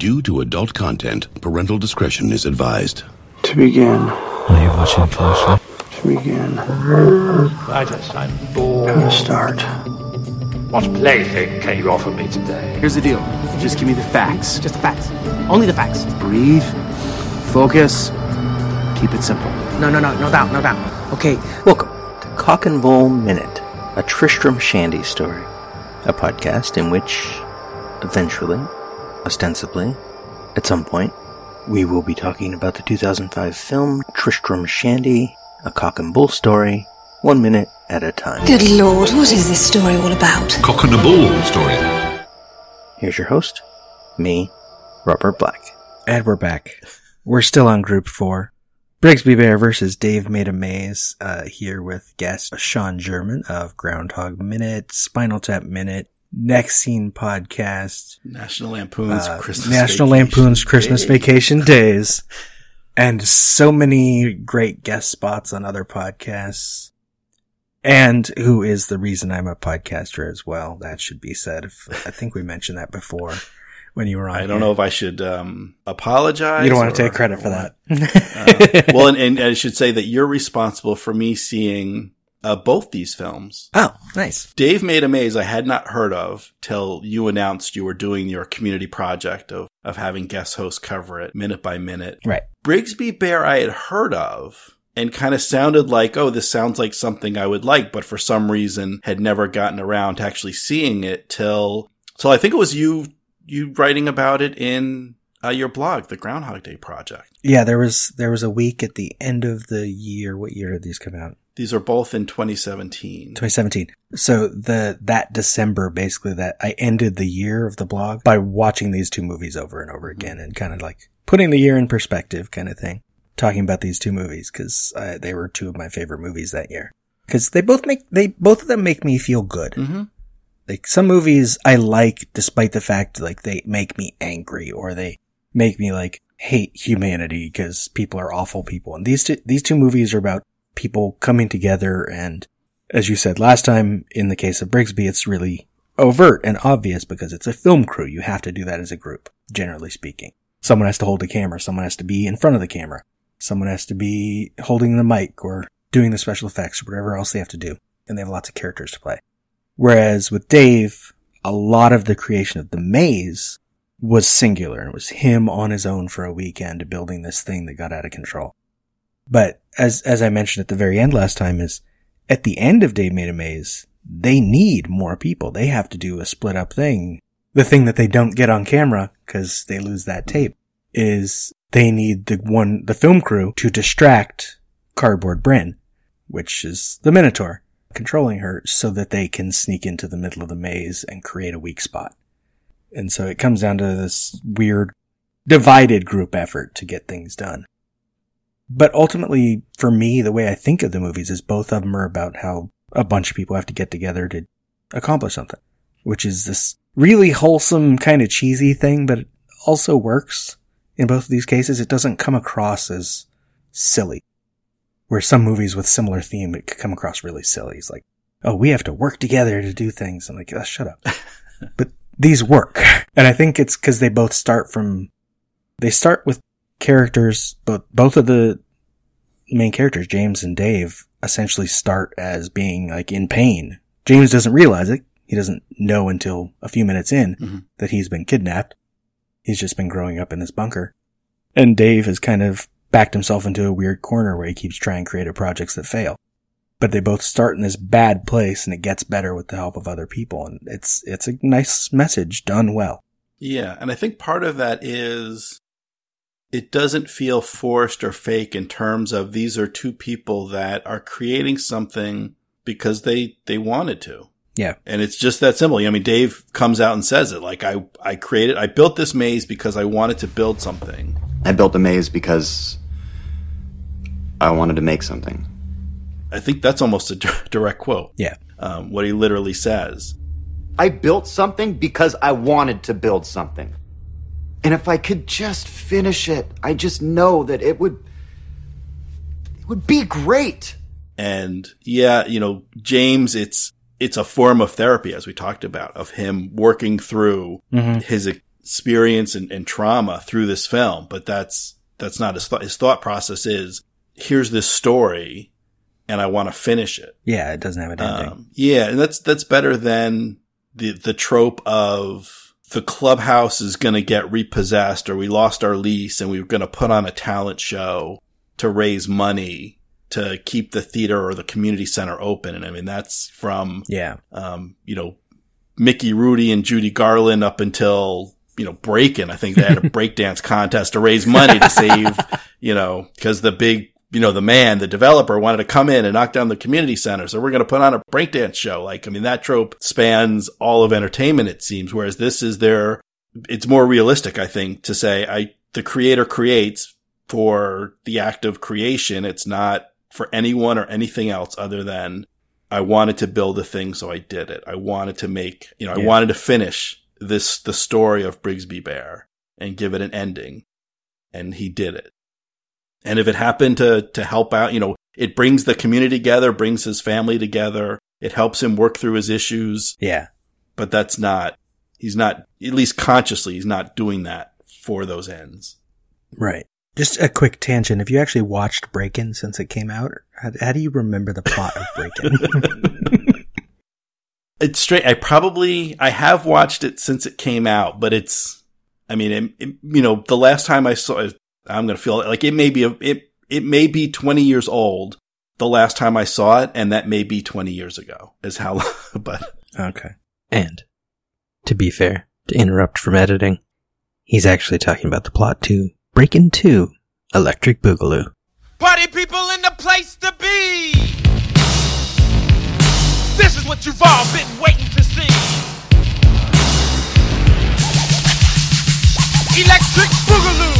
Due to adult content, parental discretion is advised. To begin. Are you watching closely? To begin. I just, I'm bored. To start. What plaything can you offer me today? Here's the deal. Just give me the facts. Just the facts. Only the facts. Breathe. Focus. Keep it simple. No, no, no, no doubt, no doubt. Okay, Welcome to Cock and Bull Minute, a Tristram Shandy story. A podcast in which, eventually, ostensibly, at some point, we will be talking about the 2005 film Tristram Shandy, a cock and bull story, one minute at a time. Good lord, what is this story all about? Cock and a bull story. Here's your host, me, Robert Black. And we're back. We're still on group four. Brigsby Bear versus Dave Made a Maze, uh, here with guest Sean German of Groundhog Minute, Spinal Tap Minute, Next Scene Podcast, National Lampoon's uh, Christmas National Vacation Lampoon's Christmas Day. Vacation Days, and so many great guest spots on other podcasts. And who is the reason I'm a podcaster as well? That should be said. If, I think we mentioned that before when you were on. I don't know if I should um, apologize. You don't want to take credit for that. Uh, well, and, and I should say that you're responsible for me seeing uh, both these films. oh, nice. Dave Made a Maze I had not heard of till you announced you were doing your community project of, of having guest hosts cover it minute by minute. Right. Brigsby Bear I had heard of and kind of sounded like, oh, this sounds like something I would like, but for some reason had never gotten around to actually seeing it till, till I think it was you, you writing about it in uh, your blog, the Groundhog Day Project. Yeah, there was there was a week at the end of the year. What year did these come out? These are both in 2017. 2017. So the that December, basically, that I ended the year of the blog by watching these two movies over and over again, and kind of like putting the year in perspective, kind of thing. Talking about these two movies because uh, they were two of my favorite movies that year. Because they both make they both of them make me feel good. Mm-hmm. Like some movies I like despite the fact like they make me angry or they make me like hate humanity because people are awful people. And these two, these two movies are about people coming together and as you said last time in the case of Brigsby, it's really overt and obvious because it's a film crew. You have to do that as a group, generally speaking. Someone has to hold the camera. Someone has to be in front of the camera. Someone has to be holding the mic or doing the special effects or whatever else they have to do. And they have lots of characters to play. Whereas with Dave, a lot of the creation of the maze was singular. It was him on his own for a weekend building this thing that got out of control. But as, as I mentioned at the very end last time is at the end of Dave Made a Maze, they need more people. They have to do a split up thing. The thing that they don't get on camera because they lose that tape is they need the one, the film crew to distract Cardboard Bryn, which is the Minotaur, controlling her so that they can sneak into the middle of the maze and create a weak spot. And so it comes down to this weird divided group effort to get things done. But ultimately, for me, the way I think of the movies is both of them are about how a bunch of people have to get together to accomplish something, which is this really wholesome kind of cheesy thing, but it also works in both of these cases. It doesn't come across as silly. Where some movies with similar theme, it could come across really silly. It's like, oh, we have to work together to do things. I'm like, oh, shut up. but these work. And I think it's because they both start from, they start with characters, but both of the main characters, James and Dave, essentially start as being like in pain. James doesn't realize it. He doesn't know until a few minutes in Mhm. that he's been kidnapped. He's just been growing up in this bunker. And Dave has kind of backed himself into a weird corner where he keeps trying creative projects that fail. But they both start in this bad place and it gets better with the help of other people. And it's, it's a nice message done well. Yeah, and I think part of that is it doesn't feel forced or fake in terms of these are two people that are creating something because they they wanted to. Yeah. And it's just that simple. I mean, Dave comes out and says it like I I created I built this maze because I wanted to build something. I built a maze because I wanted to make something. I think that's almost a direct quote. Yeah. Um, what he literally says. I built something because I wanted to build something. And if I could just finish it, I just know that it would it would be great. And yeah, you know, James, it's it's a form of therapy, as we talked about, of him working through Mhm. his experience and, and trauma through this film, but that's that's not his thought. His thought process is here's this story, and I want to finish it. Yeah, it doesn't have an ending. Um, yeah, and that's that's better than the the trope of the clubhouse is going to get repossessed or we lost our lease and we were going to put on a talent show to raise money to keep the theater or the community center open. And I mean, that's from, yeah, um, you know, Mickey Rooney and Judy Garland up until, you know, breaking. I think they had a breakdance contest to raise money to save, you know, cause the big, you know, the man, the developer wanted to come in and knock down the community center. So we're going to put on a breakdance show. Like, I mean, that trope spans all of entertainment, it seems, whereas this is their, it's more realistic, I think, to say, I, the creator creates for the act of creation. It's not for anyone or anything else other than I wanted to build a thing, so I did it. I wanted to make, you know, I wanted to finish this, the story of Brigsby Bear and give it an ending. And he did it. And if it happened to, to help out, you know, it brings the community together, brings his family together. It helps him work through his issues, yeah. but that's not, he's not, at least consciously, he's not doing that for those ends. Right. Just a quick tangent. Have you actually watched Breakin' since it came out? How, how do you remember the plot of Breakin'? it's straight. I probably I have watched it since it came out, but it's. I mean, it, it- you know, the last time I saw it, I'm gonna feel like it may be a, it. It may be 20 years old. The last time I saw it, and that may be 20 years ago. Is how, but okay. And, to be fair, to interrupt from editing, he's actually talking about the plot to Breakin' 2 Electric Boogaloo. Party people in the place to be! This is what you've all been waiting to see! Electric Boogaloo,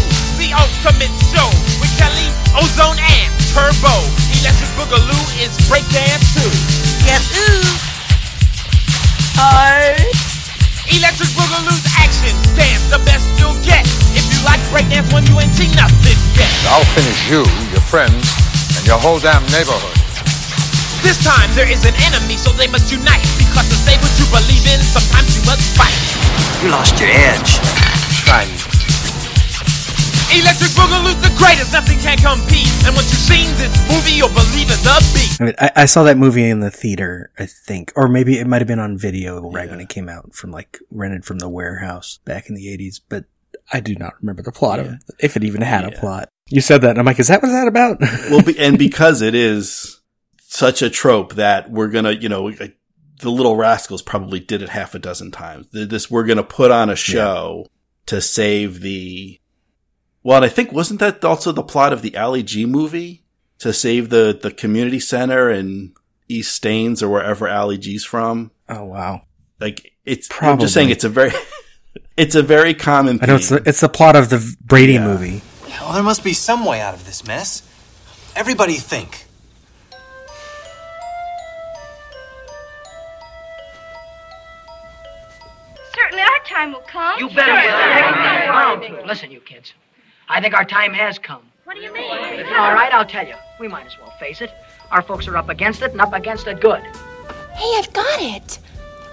the ultimate show with Kelly, Ozone, and Turbo. Electric Boogaloo is breakdance too. Yes, ooh! Uh, Hi! Electric Boogaloo's action dance, the best you'll get. If you like breakdance when you ain't seen nothing yet. I'll finish you, your friends, and your whole damn neighborhood. This time there is an enemy, so they must unite. Because to say what you believe in, sometimes you must fight. You lost your edge. Try me. Electric Boogaloo's the greatest, nothing can compete. And once you've seen this movie, you'll believe in the beat. I mean, I, I saw that movie in the theater, I think, or maybe it might have been on video right when it came out from like rented from the warehouse back in the 80s, but I do not remember the plot of it, if it even had a plot. You said that, and I'm like, is that what that about? well, be, and because it is such a trope that we're gonna, you know, like, the Little Rascals probably did it half a dozen times. This we're gonna put on a show to save the. Well, and I think wasn't that also the plot of the Ali G movie to save the the community center in East Staines or wherever Ali G's from? oh, wow. Like it's. I'm just saying it's a very. It's a very common. I know it's theme. the, it's the plot of the Brady movie. Well, there must be some way out of this mess. Everybody think. Certainly our time will come. You better get that. Listen, you kids. I think our time has come. What do you mean? All right, I'll tell you. We might as well face it. Our folks are up against it and up against it good. Hey, I've got it.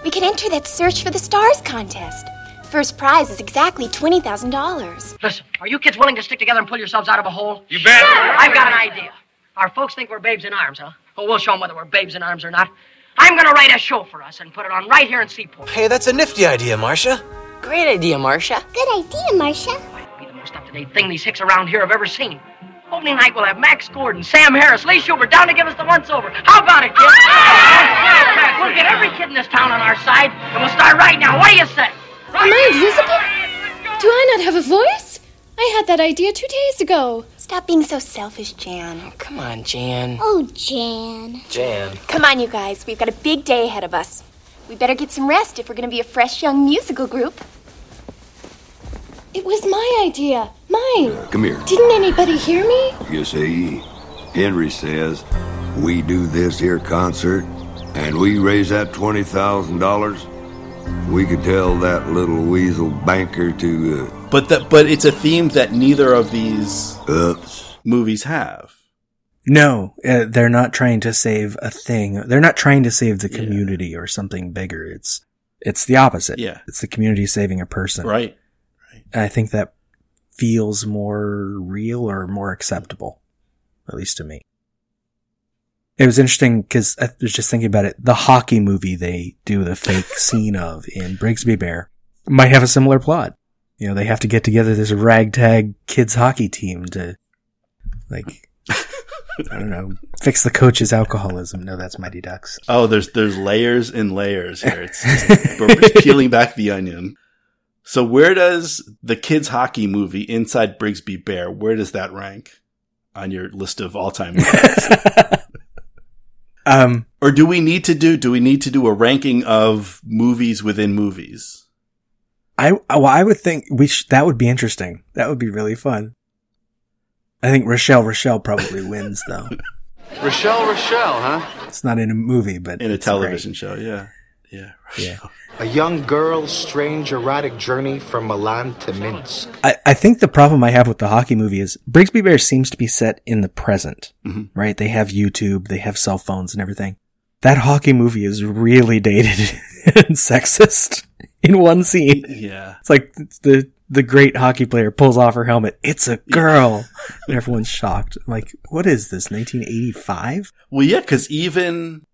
We can enter that Search for the Stars contest. First prize is exactly $20,000. Listen, are you kids willing to stick together and pull yourselves out of a hole? You bet. I've got an idea. Our folks think we're babes in arms, huh? Well, we'll show them whether we're babes in arms or not. I'm gonna write a show for us and put it on right here in Seaport. Hey, that's a nifty idea, Marcia. Great idea, Marcia. Good idea, Marcia. Be the most up-to-date thing these hicks around here have ever seen. Opening night, we'll have Max Gordon, Sam Harris, Lee Shubert down to give us the once-over. How about it, kids? We'll get every kid in this town on our side, and we'll start right now. What do you say? Am I invisible? Do I not have a voice? I had that idea two days ago. Stop being so selfish, Jan. Oh, come on, Jan. Oh, Jan. Jan. Come on, you guys. We've got a big day ahead of us. We better get some rest if we're going to be a fresh young musical group. It was my idea. Mine. Come here. Didn't anybody hear me? You see, Henry says we do this here concert and we raise that $20,000. We could tell that little weasel banker to, But that, but it's a theme that neither of these uh, oops. movies have. No, uh, they're not trying to save a thing. They're not trying to save the community or something bigger. It's it's the opposite. Yeah. It's the community saving a person. Right. And I think that feels more real or more acceptable, at least to me. It was interesting because I was just thinking about it. The hockey movie they do the fake scene of in Brigsby Bear might have a similar plot. You know, they have to get together this ragtag kids hockey team to, like, I don't know, fix the coach's alcoholism. No, that's Mighty Ducks. Oh, there's there's layers and layers here. It's just, we're just peeling back the onion. So where does the kids hockey movie Inside Brigsby Bear? Where does that rank on your list of all time movies? Um, or do we need to do do we need to do a ranking of movies within movies? I well, I would think we sh- that would be interesting. That would be really fun. I think Rochelle Rochelle probably wins though. Rochelle, Rochelle, huh? It's not in a movie, but In a it's television show, yeah. Yeah. Yeah. A young girl's strange erotic journey from Milan to Minsk. I, I think the problem I have with the hockey movie is Brigsby Bear seems to be set in the present, Mhm. right? They have YouTube, they have cell phones and everything. That hockey movie is really dated and sexist in one scene. Yeah. It's like the the great hockey player pulls off her helmet. It's a girl, and everyone's shocked. I'm like, what is this? 1985? Well, yeah, because even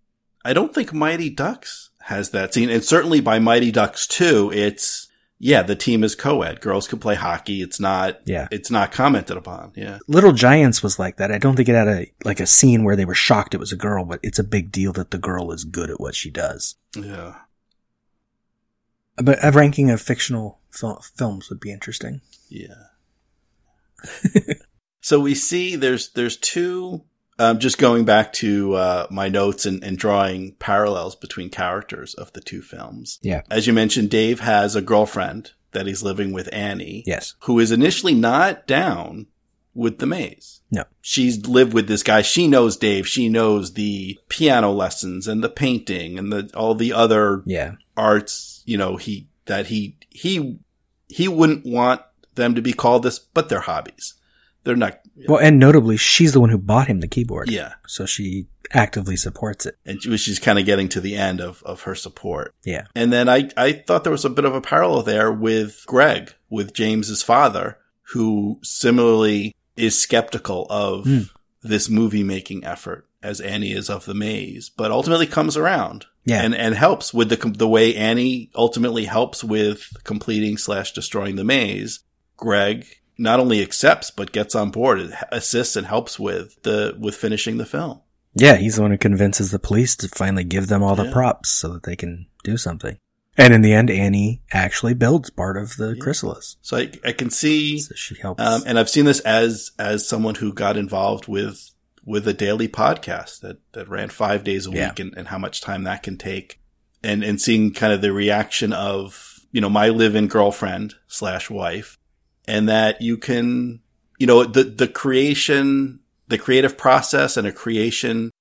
I don't think Mighty Ducks has that scene, and certainly by Mighty Ducks two, it's yeah, the team is co-ed. Girls can play hockey. It's not Yeah. it's not commented upon. Yeah, Little Giants was like that. I don't think it had a like a scene where they were shocked it was a girl, but it's a big deal that the girl is good at what she does. yeah. But a ranking of fictional fil- films would be interesting. Yeah. so we see there's there's two. Um, just going back to uh, my notes and, and drawing parallels between characters of the two films. Yeah. As you mentioned, Dave has a girlfriend that he's living with, Annie. Yes. Who is initially not down with the maze. No. She's lived with this guy. She knows Dave. She knows the piano lessons and the painting and the all the other Yeah. arts, you know, he that he he he wouldn't want them to be called this, but they're hobbies. They're not Well, and notably, she's the one who bought him the keyboard. Yeah. So she actively supports it. and she's kind of getting to the end of, of her support. Yeah. And then I, I thought there was a bit of a parallel there with Greg, with James's father, who similarly is skeptical of Mm. this movie making effort as Annie is of the maze, but ultimately comes around. Yeah. And, and helps with the, the way Annie ultimately helps with completing slash destroying the maze. Greg not only accepts, but gets on board, and assists and helps with the, with finishing the film. Yeah, he's the one who convinces the police to finally give them all the Yeah. props so that they can do something. And in the end, Annie actually builds part of the chrysalis. So I, I can see, So she helps. um, and I've seen this as as someone who got involved with with a daily podcast that that ran five days a Yeah. week, and, and how much time that can take, and and seeing kind of the reaction of you know my live-in girlfriend slash wife, and that you can you know the the creation, the creative process, and a creation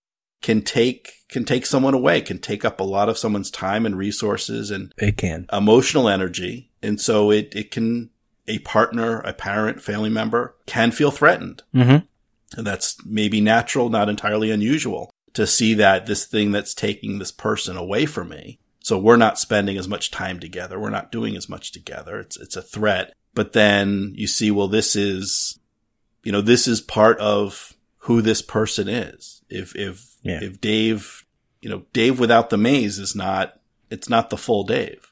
can take can take someone away, can take up a lot of someone's time and resources, and it can. emotional energy. And so it, it can, a partner, a parent, family member can feel threatened. Mm-hmm. And that's maybe natural, not entirely unusual to see that this thing that's taking this person away from me. So we're not spending as much time together. We're not doing as much together. It's, it's a threat. But then you see, well, this is, you know, this is part of who this person is. If, if, Yeah. if Dave, you know, Dave without the maze is not, it's not the full Dave.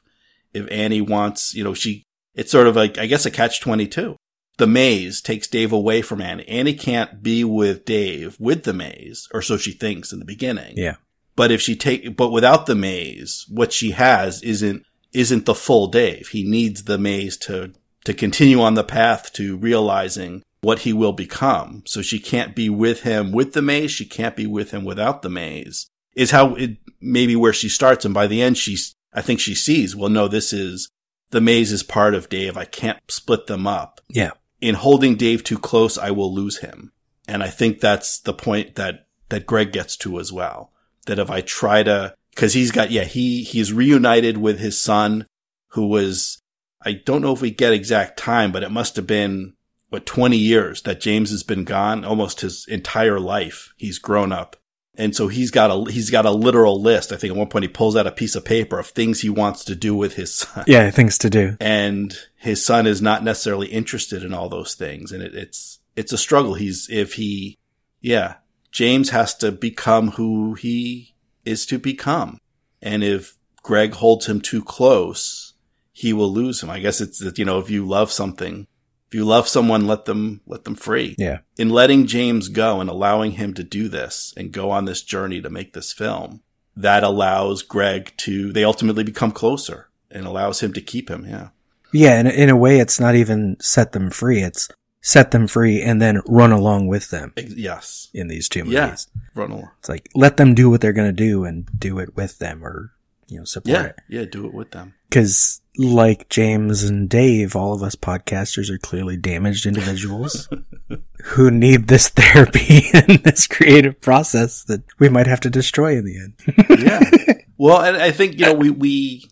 If Annie wants, you know, she, it's sort of like, I guess a catch 22. The maze takes Dave away from Annie. Annie can't be with Dave with the maze, or so she thinks in the beginning. Yeah. But if she take, but without the maze, what she has isn't, isn't the full Dave. He needs the maze to, to continue on the path to realizing what he will become. So she can't be with him with the maze. She can't be with him without the maze is how it maybe where she starts. And by the end, she's, I think she sees, well, no, this is the maze is part of Dave. I can't split them up Yeah. in holding Dave too close, I will lose him. And I think that's the point that, that Greg gets to as well. That if I try to, cause he's got, yeah, he, he's reunited with his son who was, I don't know if we get exact time, but it must have been, what, 20 years that James has been gone, almost his entire life. He's grown up And so he's got a he's got a literal list. I think at one point he pulls out a piece of paper of things he wants to do with his son. Yeah, things to do. And his son is not necessarily interested in all those things. And it, it's it's a struggle. He's if he yeah, James has to become who he is to become. And if Greg holds him too close, he will lose him. I guess it's that, you know, if you love something, if you love someone, let them, let them free. Yeah. In letting James go and allowing him to do this and go on this journey to make this film, that allows Greg to, they ultimately become closer and allows him to keep him. Yeah. Yeah. In, in a way, it's not even set them free. It's set them free and then run along with them. Yes. In these two movies. Yeah. Run along. It's like, let them do what they're going to do and do it with them or, you know, support Yeah. it. Yeah. Do it with them. Cause like James and Dave, all of us podcasters are clearly damaged individuals who need this therapy and this creative process that we might have to destroy in the end. yeah. Well, and I think, you know, we, we,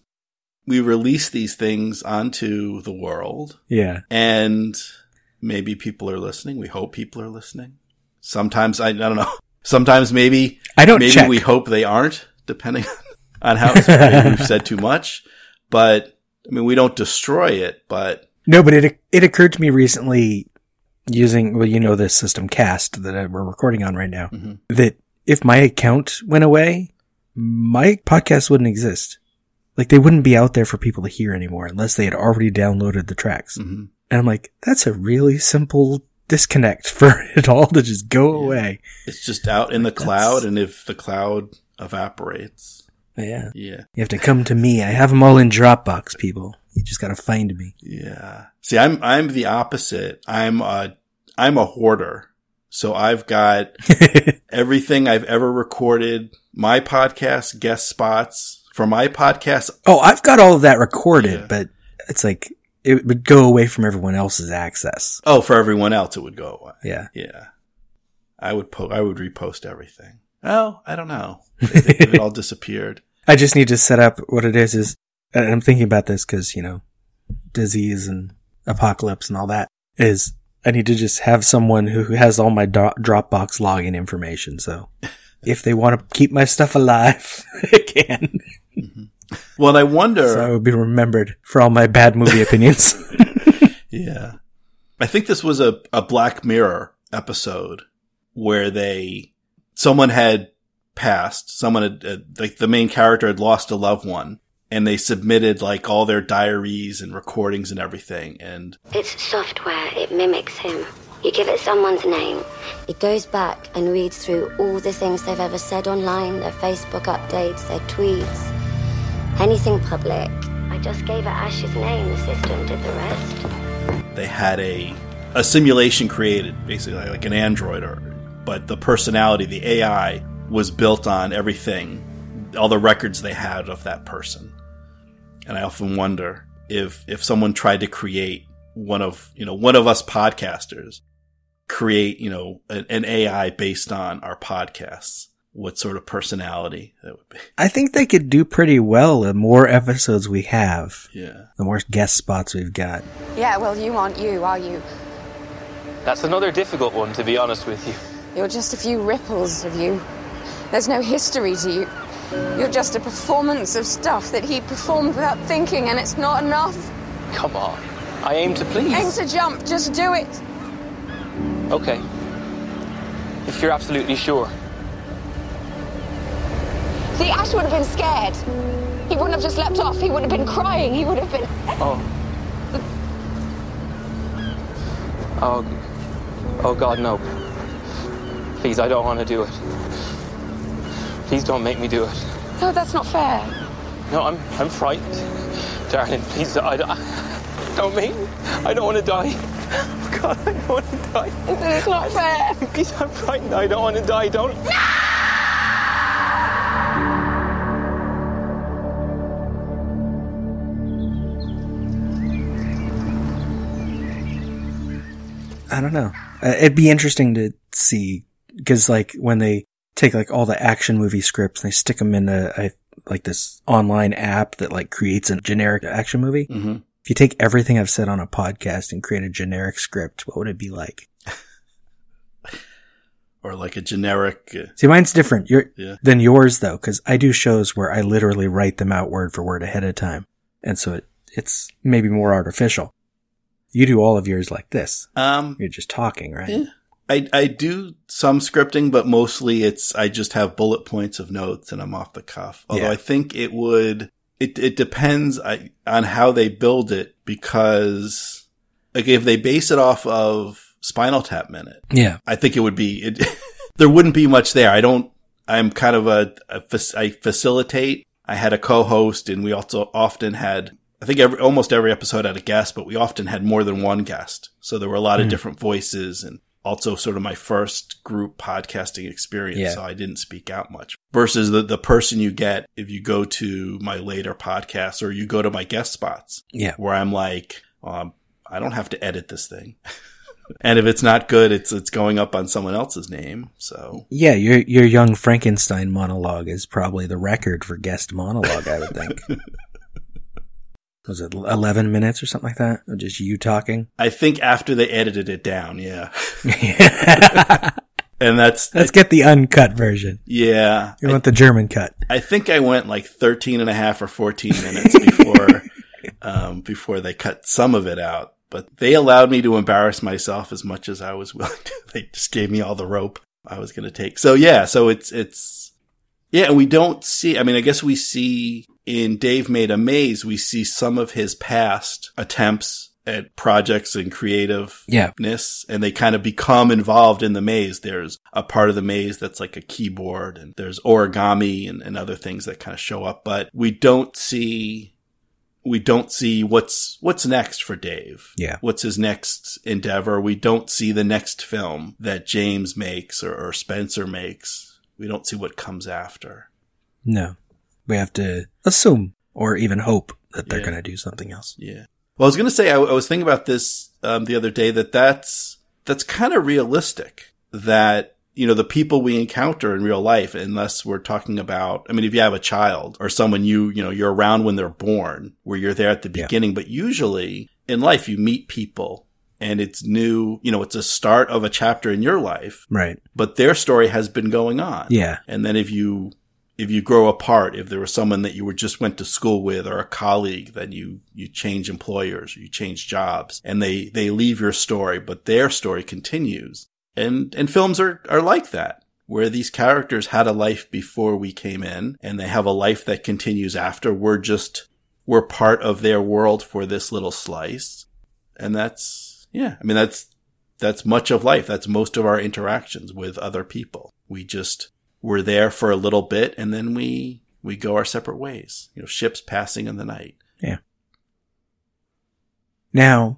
we release these things onto the world Yeah. and maybe people are listening. We hope people are listening. Sometimes I, I don't know. Sometimes maybe I don't Maybe check. we hope they aren't, depending on how we've said too much. But I mean, we don't destroy it, but No, but it it occurred to me recently using well, you know, this system cast that we're recording on right now Mhm. that if my account went away, my podcast wouldn't exist. Like they wouldn't be out there for people to hear anymore unless they had already downloaded the tracks. Mhm. And I'm like, that's a really simple disconnect for it all to just go away. it's just out in the That's- cloud. And if the cloud evaporates, Oh, yeah. yeah, You have to come to me. I have them all in Dropbox, people. You just gotta find me. yeah. See, I'm, I'm the opposite. I'm a, I'm a hoarder. So I've got everything I've ever recorded, my podcast, guest spots for my podcast. Oh, I've got all of that recorded, but it's like it would go away from everyone else's access. Oh, for everyone else, it would go away. Yeah. Yeah. I would po- I would repost everything. Oh, I don't know. It all disappeared. I just need to set up what it is is and I'm thinking about this cuz you know disease and apocalypse and all that is I need to just have someone who, has all my do- Dropbox login information so if they want to keep my stuff alive they can mm-hmm. Well, and I wonder. so I will be remembered for all my bad movie opinions Yeah. I think this was a, a Black Mirror episode where they, someone had passed, someone had, uh, like the main character had lost a loved one and they submitted like all their diaries and recordings and everything. And It's software, it mimics him. You give it someone's name, it goes back and reads through all the things they've ever said online, their Facebook updates, their tweets, anything public. I just gave it Ash's name, the system did the rest. they had a, a simulation created, basically like an android or, but the personality, the AI was built on everything, all the records they had of that person. And I often wonder if, if someone tried to create one of, you know, one of us podcasters create, you know, an, an AI based on our podcasts, what sort of personality that would be. I think they could do pretty well the more episodes we have Yeah. the more guest spots we've got Yeah, well, you aren't you, are you? That's another difficult one, to be honest with you. You're just a few ripples of you. There's no history to you. You're just a performance of stuff that he performed without thinking, and it's not enough. Come on. I aim to please. Aim to jump, just do it. Okay. If you're absolutely sure. See, Ash would have been scared. He wouldn't have just leapt off, he would have been crying, he would have been. Oh. Oh. Oh, God, no. Please, I don't want to do it. Please don't make me do it. No, that's not fair. No, I'm, I'm frightened. Darling, please, I, I don't make me. I don't want to die. Oh, God, I don't want to die. It's not fair. Please, I'm frightened. I don't want to die. Don't. No! I don't know. Uh, it'd be interesting to see because like when they take like all the action movie scripts and they stick them in a, a like this online app that like creates a generic action movie. Mm-hmm. If you take everything I've said on a podcast and create a generic script, what would it be like? or like a generic. uh, See, mine's different You're, Yeah. than yours though, because I do shows where I literally write them out word for word ahead of time, and so it, it's maybe more artificial. You do all of yours like this. Um, You're just talking, right? Yeah. I, I do some scripting, but mostly it's I just have bullet points of notes and I'm off the cuff. Although Yeah. I think it would it it depends I, on how they build it because like if they base it off of Spinal Tap Minute, Yeah. I think it would be it. there wouldn't be much there. I don't. I'm kind of a, a I facilitate. I had a co-host, and we also often had. I think every almost every episode had a guest, but we often had more than one guest. So there were a lot of Hmm. different voices, and also sort of my first group podcasting experience. Yeah. So I didn't speak out much. Versus the the person you get if you go to my later podcasts or you go to my guest spots Yeah. where I'm like, um, I don't have to edit this thing. and if it's not good, it's it's going up on someone else's name. So Yeah, your your young Frankenstein monologue is probably the record for guest monologue. I would think. Was it eleven minutes or something like that? Or just you talking? I think after they edited it down, yeah. and that's Let's get the uncut version. yeah. You want the German cut? I think I went like 13 and a half or 14 minutes before um, before they cut some of it out. But they allowed me to embarrass myself as much as I was willing to. They just gave me all the rope I was going to take. So yeah, so it's it's yeah, and we don't see. I mean, I guess we see in Dave Made a Maze, we see some of his past attempts at projects and creativeness, Yeah. and they kind of become involved in the maze. There's a part of the maze that's like a keyboard, and there's origami and, and other things that kind of show up, but we don't see we don't see what's what's next for Dave. Yeah. What's his next endeavor? We don't see the next film that James makes or, or Spencer makes. We don't see what comes after. No, we have to assume or even hope that they're Yeah. going to do something else. Yeah. Well, I was going to say, I, I was thinking about this um, the other day that that's that's kind of realistic. That you know the people we encounter in real life, unless we're talking about. I mean, if you have a child or someone you you know you're around when they're born, where you're there at the beginning, but usually in life you meet people and it's new. You know, it's a start of a chapter in your life, Right. but their story has been going on. Yeah. And then if you if you grow apart, if there was someone that you were just went to school with or a colleague, then you you change employers, you change jobs, and they they leave your story, but their story continues. And and films are are like that. Where these characters had a life before we came in, and they have a life that continues after. We're just we're part of their world for this little slice, and that's yeah. I mean that's that's much of life. That's most of our interactions with other people. We just we're there for a little bit and then we we go our separate ways. You know, ships passing in the night. Yeah. Now,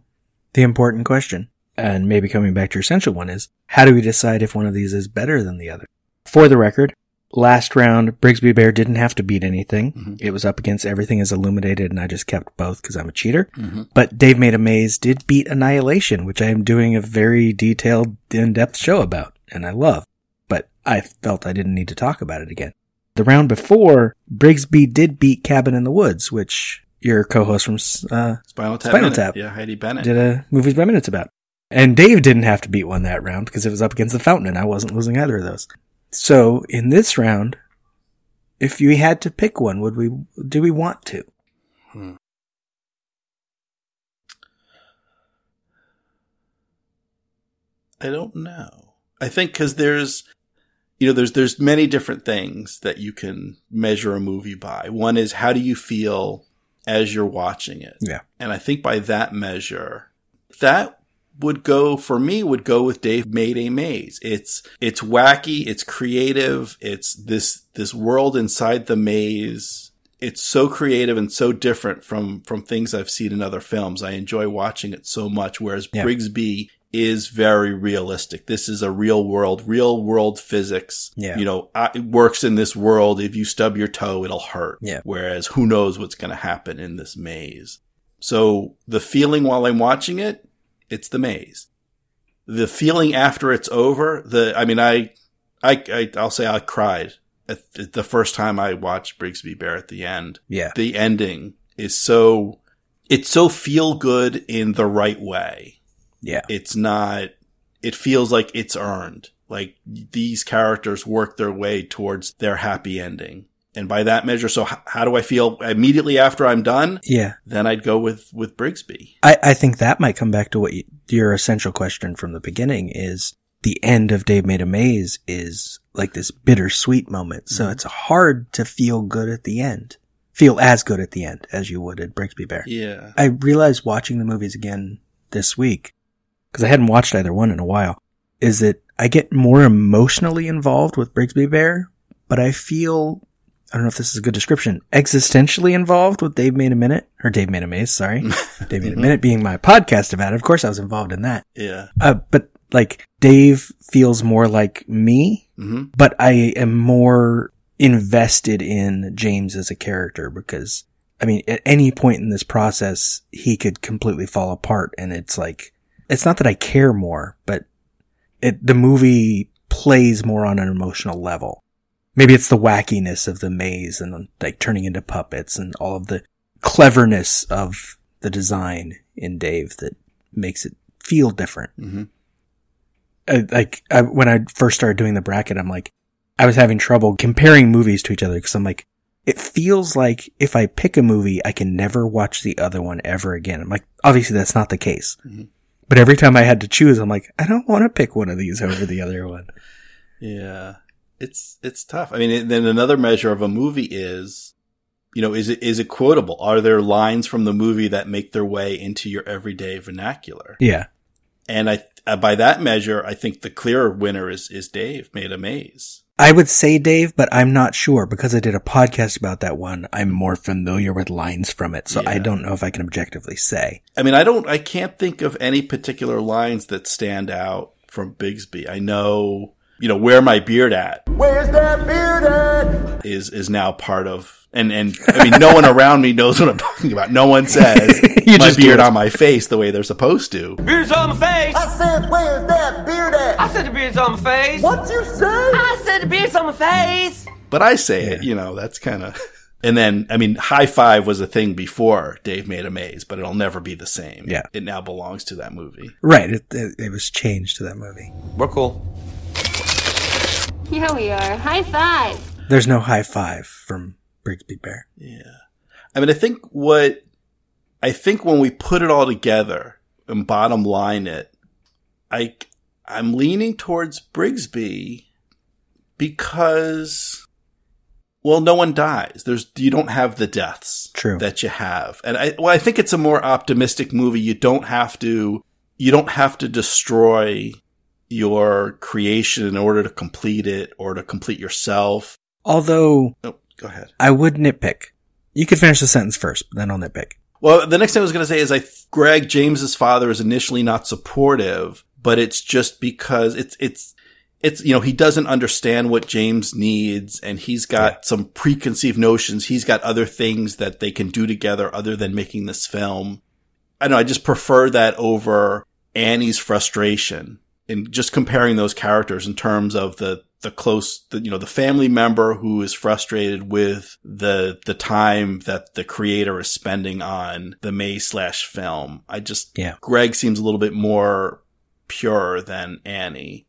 the important question, and maybe coming back to your essential one, is how do we decide if one of these is better than the other? For the record, last round, Brigsby Bear didn't have to beat anything. It was up against Everything Is Illuminated, and I just kept both because I'm a cheater. Mhm. But Dave Made a Maze did beat Annihilation, which I am doing a very detailed, in-depth show about, and I love. But I felt I didn't need to talk about it again. The round before, Brigsby did beat Cabin in the Woods, which your co-host from uh, Spinal Tap. Spinal Tap Yeah, Heidi Bennett. did a movies by minutes about. And Dave didn't have to beat one that round because it was up against the Fountain, and I wasn't losing either of those. So in this round, if we had to pick one, would we? Do we want to? Hmm. I don't know. I think because there's, you know, there's there's many different things that you can measure a movie by. One is how do you feel as you're watching it, Yeah. and I think by that measure, that would go for me would go with Dave made a maze. It's it's wacky, it's creative, it's this this world inside the maze. It's so creative and so different from from things I've seen in other films. I enjoy watching it so much. Whereas Yeah. Brigsby is very realistic. This is a real world, real world physics. Yeah. You know, it works in this world. If you stub your toe, it'll hurt. Yeah. Whereas who knows what's going to happen in this maze. So the feeling while I'm watching it, it's the maze. The feeling after it's over, the I mean, I, I, I I'll say I cried at the first time I watched Brigsby Bear at the end. Yeah. The ending is so, it's so feel good in the right way. Yeah. It's not, it feels like it's earned. Like these characters work their way towards their happy ending. And by that measure, so h- how do I feel immediately after I'm done? Yeah. Then I'd go with, with Brigsby. I, I think that might come back to what you, your essential question from the beginning is the end of Dave Made a Maze is like this bittersweet moment. So mm-hmm. it's hard to feel good at the end. Feel as good at the end as you would at Brigsby Bear. Yeah. I realized watching the movies again this week, because I hadn't watched either one in a while, is that I get more emotionally involved with Brigsby Bear, but I feel, I don't know if this is a good description, existentially involved with Dave Made a Minute, or Dave Made a Maze, sorry. Dave Made a Minute being my podcast about it. Of course I was involved in that. Yeah. Uh, but like Dave feels more like me, Mhm. but I am more invested in James as a character because I mean, at any point in this process, he could completely fall apart. And it's like, it's not that I care more, but it, the movie plays more on an emotional level. Maybe it's the wackiness of the maze and like turning into puppets and all of the cleverness of the design in Dave that makes it feel different. Mhm. I, like I, when I first started doing the bracket, I'm like, I was having trouble comparing movies to each other because I'm like, it feels like if I pick a movie, I can never watch the other one ever again. I'm like, obviously that's not the case. Mhm. But every time I had to choose, I'm like, I don't want to pick one of these over the other one. Yeah. It's, it's tough. I mean, it- then another measure of a movie is, you know, is it, is it quotable? Are there lines from the movie that make their way into your everyday vernacular? Yeah. And I, uh, by that measure, I think the clearer winner is, is Dave made a maze. I would say Dave, but I'm not sure because I did a podcast about that one. I'm more familiar with lines from it, so I don't know if I can objectively say. I mean, I don't, I can't think of any particular lines that stand out from Brigsby. I know, you know, where my beard at Where's that beard at? is, is now part of, and, and I mean, no one around me knows what I'm talking about. No one says You my just beard on my face the way they're supposed to. Beard's on my face. I said, where's that beard at? I said the beard's on my face. What you say? I said the beard's on my face. But I say it, you know, that's kind of, and then, I mean, high five was a thing before Dave made a maze, but it'll never be the same. Yeah. It now belongs to that movie. Right. It, it, it was changed to that movie. We're cool. Here we are. High five. There's no high five from Brigsby Bear. Yeah. I mean, I think what, I think when we put it all together and bottom line it, I, I'm leaning towards Brigsby because, well, no one dies. There's, you don't have the deaths True. that you have. And I, well, I think it's a more optimistic movie. You don't have to, you don't have to destroy your creation in order to complete it or to complete yourself. Although Oh, go ahead. I would nitpick. You could finish the sentence first, but then I'll nitpick. Well, the next thing I was going to say is I, Greg James's father is initially not supportive, but it's just because it's, it's, it's, you know, he doesn't understand what James needs and he's got some preconceived notions. He's got other things that they can do together other than making this film. I know, I just prefer that over Annie's frustration in just comparing those characters in terms of the, the close, the, you know, the family member who is frustrated with the, the time that the creator is spending on the May slash film. I just, Yeah. Greg seems a little bit more pure than Annie.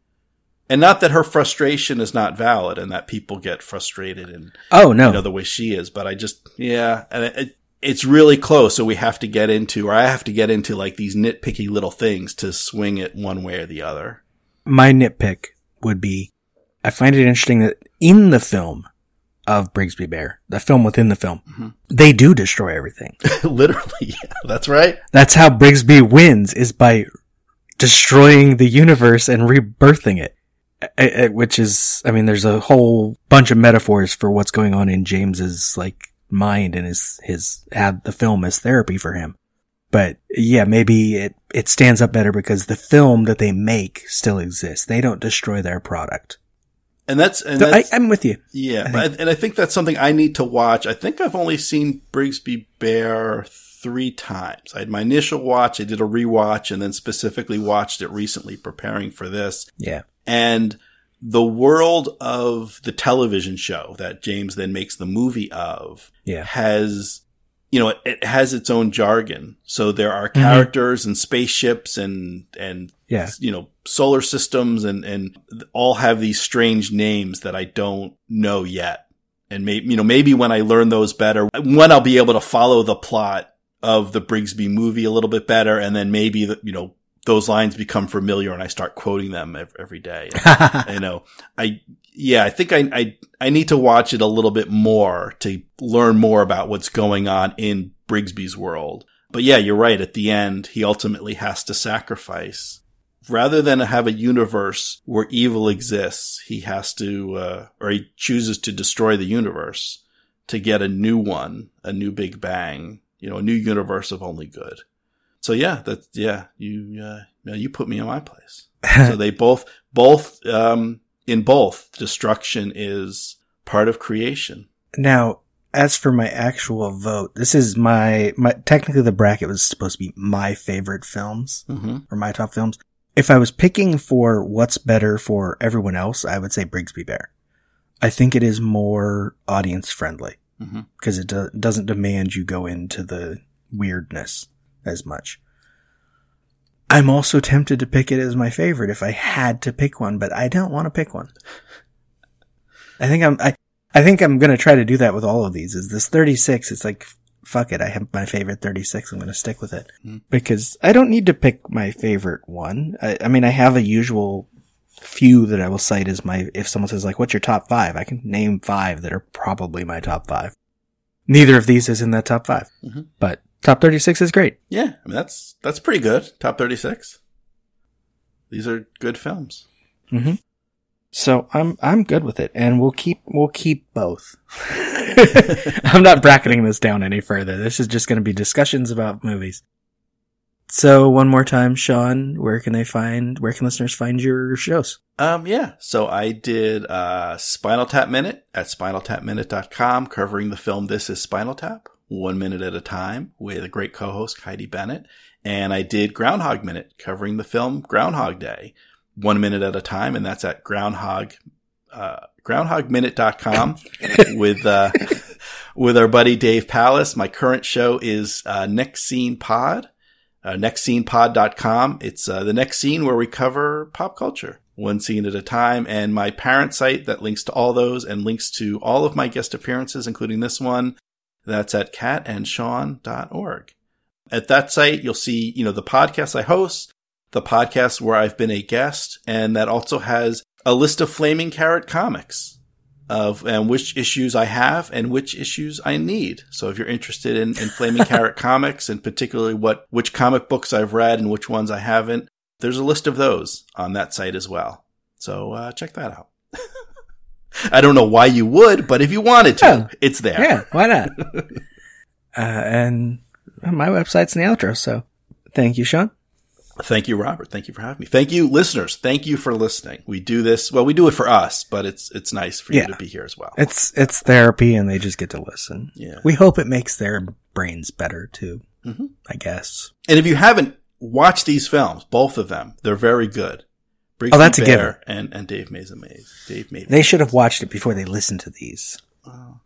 And not that her frustration is not valid and that people get frustrated and, Oh, no. you know, the way she is, but I just, yeah, and it, it, it's really close. So we have to get into, or I have to get into like these nitpicky little things to swing it one way or the other. My nitpick would be I find it interesting that in the film of Brigsby Bear, the film within the film, Mm-hmm. they do destroy everything. Literally, yeah, that's right. That's how Brigsby wins is by destroying the universe and rebirthing it. I- I- Which is, I mean, there's a whole bunch of metaphors for what's going on in James's like mind and his, his, had the film as therapy for him. But yeah, maybe it, it stands up better because the film that they make still exists. They don't destroy their product. And that's, and So I, that's, I'm with you. yeah, I and I think that's something I need to watch. I think I've only seen Brigsby Bear three times. I had my initial watch, I did a rewatch, and then specifically watched it recently preparing for this. Yeah. And the world of the television show that James then makes the movie of Yeah. has you know, it, it has its own jargon. So there are mm-hmm. characters and spaceships and, and, Yeah. you know, solar systems and, and all have these strange names that I don't know yet. And maybe, you know, maybe when I learn those better, when I'll be able to follow the plot of the Brigsby movie a little bit better. And then maybe, the, you know, those lines become familiar and I start quoting them ev- every day. you know, I, yeah, I think I, I, I need to watch it a little bit more to learn more about what's going on in Brigsby's world. But yeah, you're right. At the end, he ultimately has to sacrifice. Rather than have a universe where evil exists, he has to, uh, or he chooses to destroy the universe to get a new one, a new Big Bang, you know, a new universe of only good. So yeah, that yeah, you uh, you put me in my place. so they both both um in both destruction is part of creation. Now, as for my actual vote, this is my, my, technically the bracket was supposed to be my favorite films Mhm. or my top films. If I was picking for what's better for everyone else, I would say Brigsby Bear. I think it is more audience friendly because it do- doesn't demand you go into the weirdness as much. I'm also tempted to pick it as my favorite if I had to pick one, but I don't want to pick one. I think I'm I I think I'm gonna try to do that with all of these. Is this 36? It's like fuck it. I have my favorite 36. I'm gonna stick with it Mhm. because I don't need to pick my favorite one. I, I mean, I have a usual few that I will cite as my. If someone says like, "What's your top five? I can name five that are probably my top five. Neither of these is in that top 5 Mhm. but top 36 is great. Yeah, I mean that's that's pretty good. Top thirty six. These are good films. Mm-hmm. So I'm I'm good with it, and we'll keep we'll keep both. I'm not bracketing this down any further. This is just going to be discussions about movies. So one more time, Sean, where can they find where can listeners find your shows? Um, yeah. So I did uh, Spinal Tap Minute at spinaltapminute.com covering the film This is Spinal Tap, one minute at a time with a great co-host, Heidi Bennett. And I did Groundhog Minute covering the film Groundhog Day, one minute at a time. And that's at groundhog, uh, groundhogminute.com with, uh, with our buddy Dave Palace. My current show is, uh, Next Scene Pod uh, nextscenepod.com. It's uh, the next scene where we cover pop culture, one scene at a time. And my parent site that links to all those and links to all of my guest appearances, including this one. That's at catandshawn.org. At that site, you'll see, you know, the podcast I host, the podcast where I've been a guest, and that also has a list of Flaming Carrot comics of and which issues I have and which issues I need. So if you're interested in, in Flaming Carrot comics and particularly what which comic books I've read and which ones I haven't, there's a list of those on that site as well. So uh, check that out. I don't know why you would, but if you wanted to, it's there. Yeah, why not? uh, and my website's in the outro. So thank you, Sean. Thank you, Robert. Thank you for having me. Thank you, listeners. Thank you for listening. We do this. Well, we do it for us, but it's it's nice for Yeah. you to be here as well. It's it's therapy, and they just get to listen. Yeah. We hope it makes their brains better too. Mhm. I guess. And if you haven't watched these films, both of them, they're very good. Brigsby Oh, that's a given. And and Dave Mays Maze. Dave Mays. They should have watched it before they listened to these. Oh,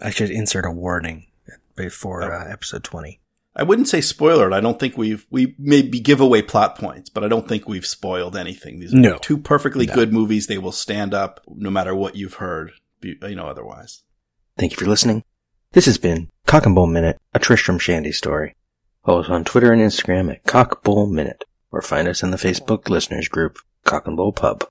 I should insert a warning before uh, episode twenty. I wouldn't say spoiler. I don't think we've we maybe give away plot points, but I don't think we've spoiled anything. These are No. two perfectly No. good movies. They will stand up no matter what you've heard, you know, otherwise. Thank you for listening. This has been Cock and Bull Minute, a Tristram Shandy story. Follow us on Twitter and Instagram at Cock Bull Minute, or find us in the Facebook listeners group, Cock and Bull Pub.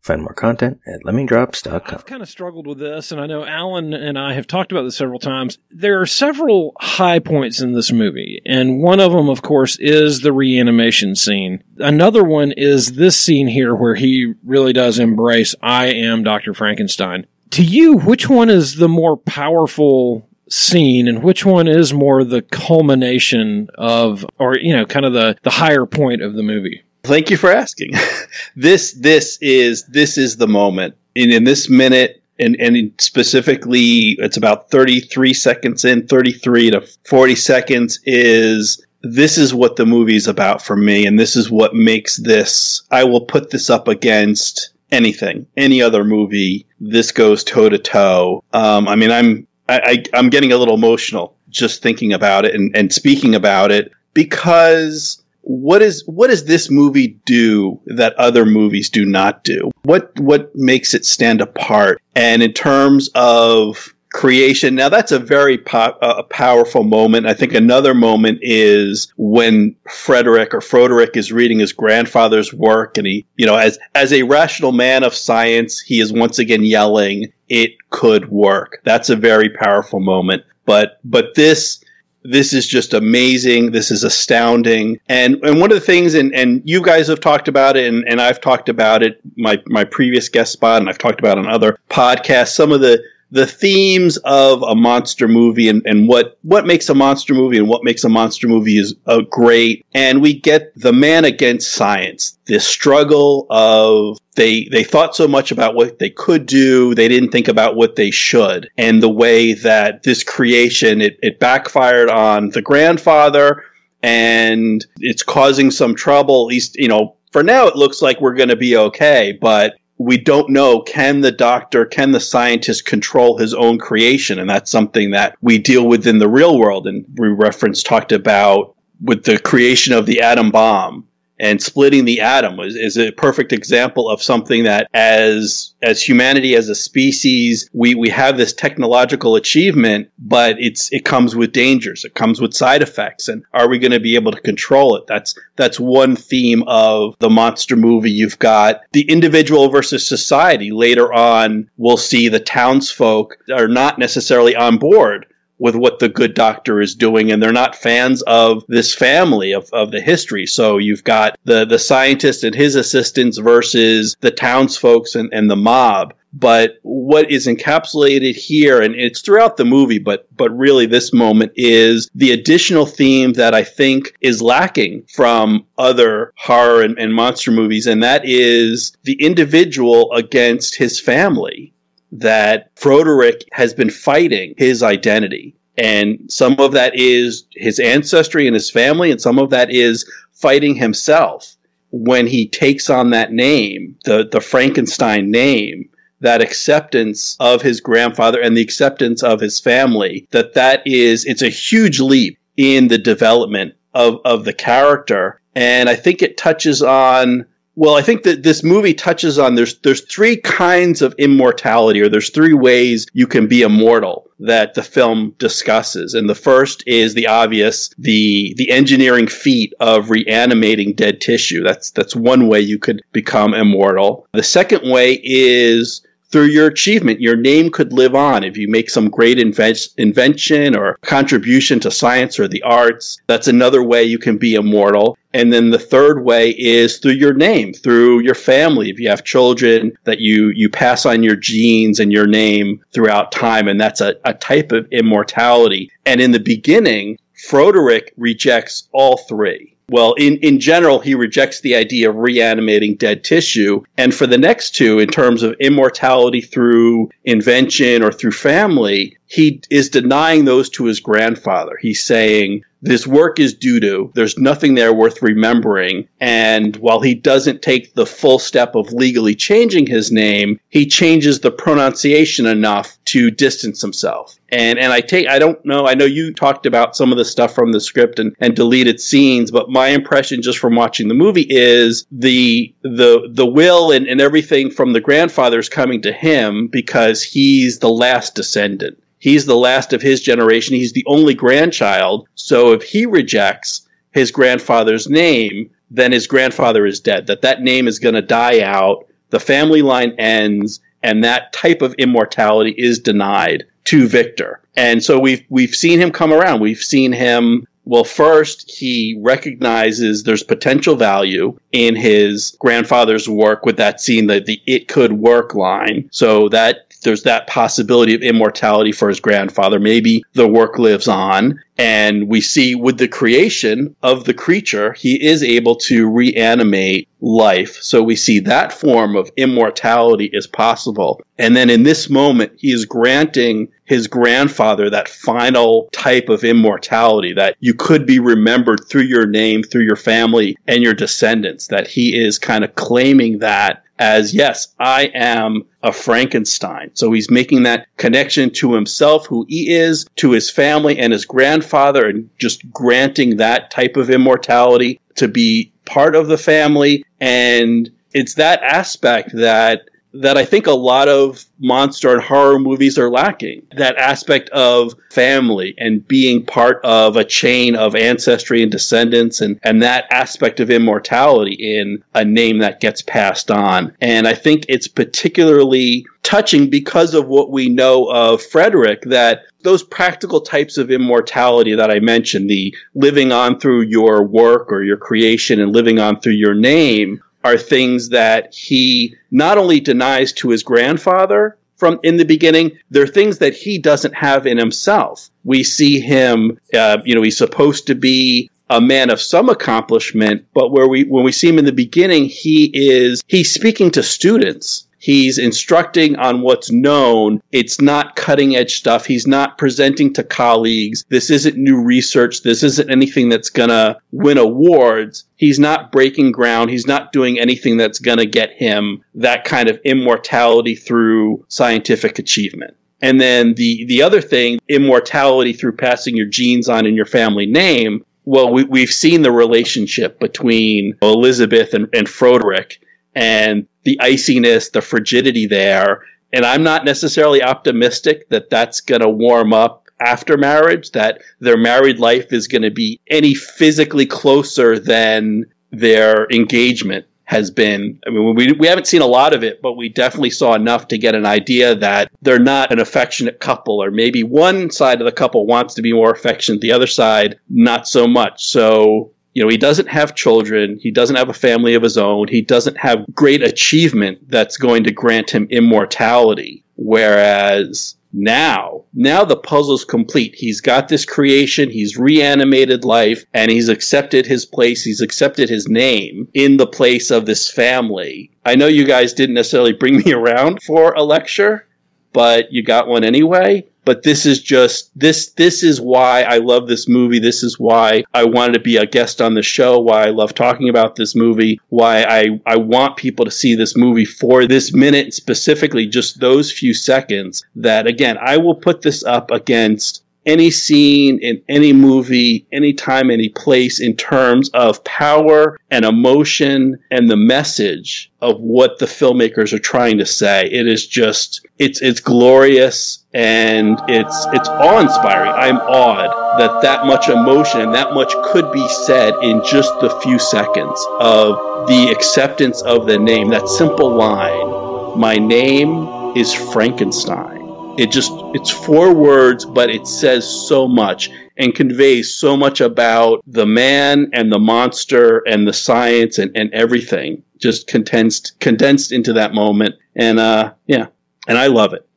Find more content at lemmingdrops.com. I've kind of struggled with this, and I know Alan and I have talked about this several times. There are several high points in this movie, and one of them, of course, is the reanimation scene. Another one is this scene here where he really does embrace, I am Dr. Frankenstein. To you, which one is the more powerful scene, and which one is more the culmination of, or, you know, kind of the, the higher point of the movie? Thank you for asking. this this is this is the moment. In in this minute and and specifically it's about 33 seconds in, 33 to 40 seconds is this is what the movie's about for me and this is what makes this I will put this up against anything, any other movie. This goes toe to toe. I mean I'm I, I I'm getting a little emotional just thinking about it and, and speaking about it because what is what does this movie do that other movies do not do? What what makes it stand apart? And in terms of creation, now that's a very po- powerful moment. I think another moment is when Frederick or Froderick is reading his grandfather's work, and he, you know, as as a rational man of science, he is once again yelling, "It could work." That's a very powerful moment. But but this this is just amazing. This is astounding. And and one of the things, and, and you guys have talked about it, and, and I've talked about it, my, my previous guest spot, and I've talked about on other podcasts, some of the the themes of a monster movie and, and what, what makes a monster movie and what makes a monster movie is uh, great. And we get the man against science, this struggle of they, they thought so much about what they could do. They didn't think about what they should. And the way that this creation, it, it backfired on the grandfather and it's causing some trouble. At least, you know, for now it looks like we're going to be okay, but we don't know can the doctor, can the scientist control his own creation? And that's something that we deal with in the real world. And we reference talked about with the creation of the atom bomb and splitting the atom is, is a perfect example of something that as as humanity as a species we we have this technological achievement but it's it comes with dangers. It comes with side effects. And are we going to be able to control it? That's that's one theme of the monster movie. You've got the individual versus society. Later on we'll see the townsfolk are not necessarily on board with what the good doctor is doing and they're not fans of this family of, of the history. So you've got the the scientist and his assistants versus the townsfolk and, and the mob. But what is encapsulated here and it's throughout the movie but but really this moment is the additional theme that i think is lacking from other horror and, and monster movies and that is the individual against his family that Froderick has been fighting his identity. And some of that is his ancestry and his family, and some of that is fighting himself when he takes on that name, the, the Frankenstein name, that acceptance of his grandfather and the acceptance of his family, that that is, it's a huge leap in the development of, of the character. And I think it touches on well, I think that this movie touches on there's there's three kinds of immortality, or there's three ways you can be immortal that the film discusses. And the first is the obvious, the the engineering feat of reanimating dead tissue. That's that's one way you could become immortal. The second way is through your achievement, your name could live on if you make some great inven- invention or contribution to science or the arts. That's another way you can be immortal. And then the third way is through your name, through your family. If you have children, that you, you pass on your genes and your name throughout time. And that's a, a type of immortality. And in the beginning, Froderick rejects all three. Well, in, in general, he rejects the idea of reanimating dead tissue. And for the next two, in terms of immortality through invention or through family, he is denying those to his grandfather. He's saying, this work is due to. There's nothing there worth remembering. And while he doesn't take the full step of legally changing his name, he changes the pronunciation enough to distance himself. And and I take I don't know, I know you talked about some of the stuff from the script and, and deleted scenes, but my impression just from watching the movie is the the the will and, and everything from the grandfather is coming to him because he's the last descendant. He's the last of his generation. He's the only grandchild. So if he rejects his grandfather's name, then his grandfather is dead. That that name is going to die out. The family line ends, and that type of immortality is denied to Victor. And so we've we've seen him come around. We've seen him well, first, he recognizes there's potential value in his grandfather's work with that scene, the, the it could work line. So that there's that possibility of immortality for his grandfather. Maybe the work lives on. And we see with the creation of the creature, he is able to reanimate life. So we see that form of immortality is possible. And then in this moment, he is granting his grandfather that final type of immortality that you could be remembered through your name, through your family and your descendants, that he is kind of claiming that as yes, I am a Frankenstein. So he's making that connection to himself, who he is, to his family and his grandfather, and just granting that type of immortality to be part of the family. And it's that aspect that that I think a lot of monster and horror movies are lacking. That aspect of family and being part of a chain of ancestry and descendants and, and that aspect of immortality in a name that gets passed on. And I think it's particularly touching because of what we know of Frederick that those practical types of immortality that I mentioned, the living on through your work or your creation and living on through your name, are things that he not only denies to his grandfather from in the beginning, they're things that he doesn't have in himself. We see him, uh, you know, he's supposed to be a man of some accomplishment, but where we when we see him in the beginning, he is he's speaking to students He's instructing on what's known. It's not cutting edge stuff. He's not presenting to colleagues. This isn't new research. This isn't anything that's going to win awards. He's not breaking ground. He's not doing anything that's going to get him that kind of immortality through scientific achievement. And then the, the other thing, immortality through passing your genes on in your family name. Well, we, we've seen the relationship between Elizabeth and, and Frederick and the iciness, the frigidity there. And I'm not necessarily optimistic that that's going to warm up after marriage, that their married life is going to be any physically closer than their engagement has been. I mean, we, we haven't seen a lot of it, but we definitely saw enough to get an idea that they're not an affectionate couple, or maybe one side of the couple wants to be more affectionate, the other side not so much. So you know, he doesn't have children. He doesn't have a family of his own. He doesn't have great achievement that's going to grant him immortality. Whereas now, now the puzzle's complete. He's got this creation, he's reanimated life, and he's accepted his place, he's accepted his name in the place of this family. I know you guys didn't necessarily bring me around for a lecture, but you got one anyway but this is just this this is why I love this movie. This is why I wanted to be a guest on the show, why I love talking about this movie, why I, I want people to see this movie for this minute specifically, just those few seconds that again, I will put this up against any scene in any movie, anytime, any place in terms of power and emotion and the message of what the filmmakers are trying to say. It is just it's it's glorious and it's it's awe-inspiring. I'm awed that that much emotion and that much could be said in just the few seconds of the acceptance of the name. That simple line, "My name is Frankenstein." It just it's four words, but it says so much and conveys so much about the man and the monster and the science and, and everything just condensed condensed into that moment. And uh yeah. And I love it.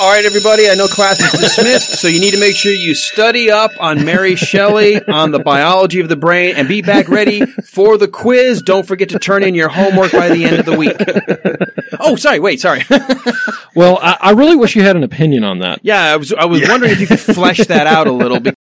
All right, everybody. I know class is dismissed, so you need to make sure you study up on Mary Shelley on the biology of the brain and be back ready for the quiz. Don't forget to turn in your homework by the end of the week. Oh, sorry. Wait, sorry. well, I, I, really wish you had an opinion on that. Yeah, I was. I was yeah. wondering if you could flesh that out a little.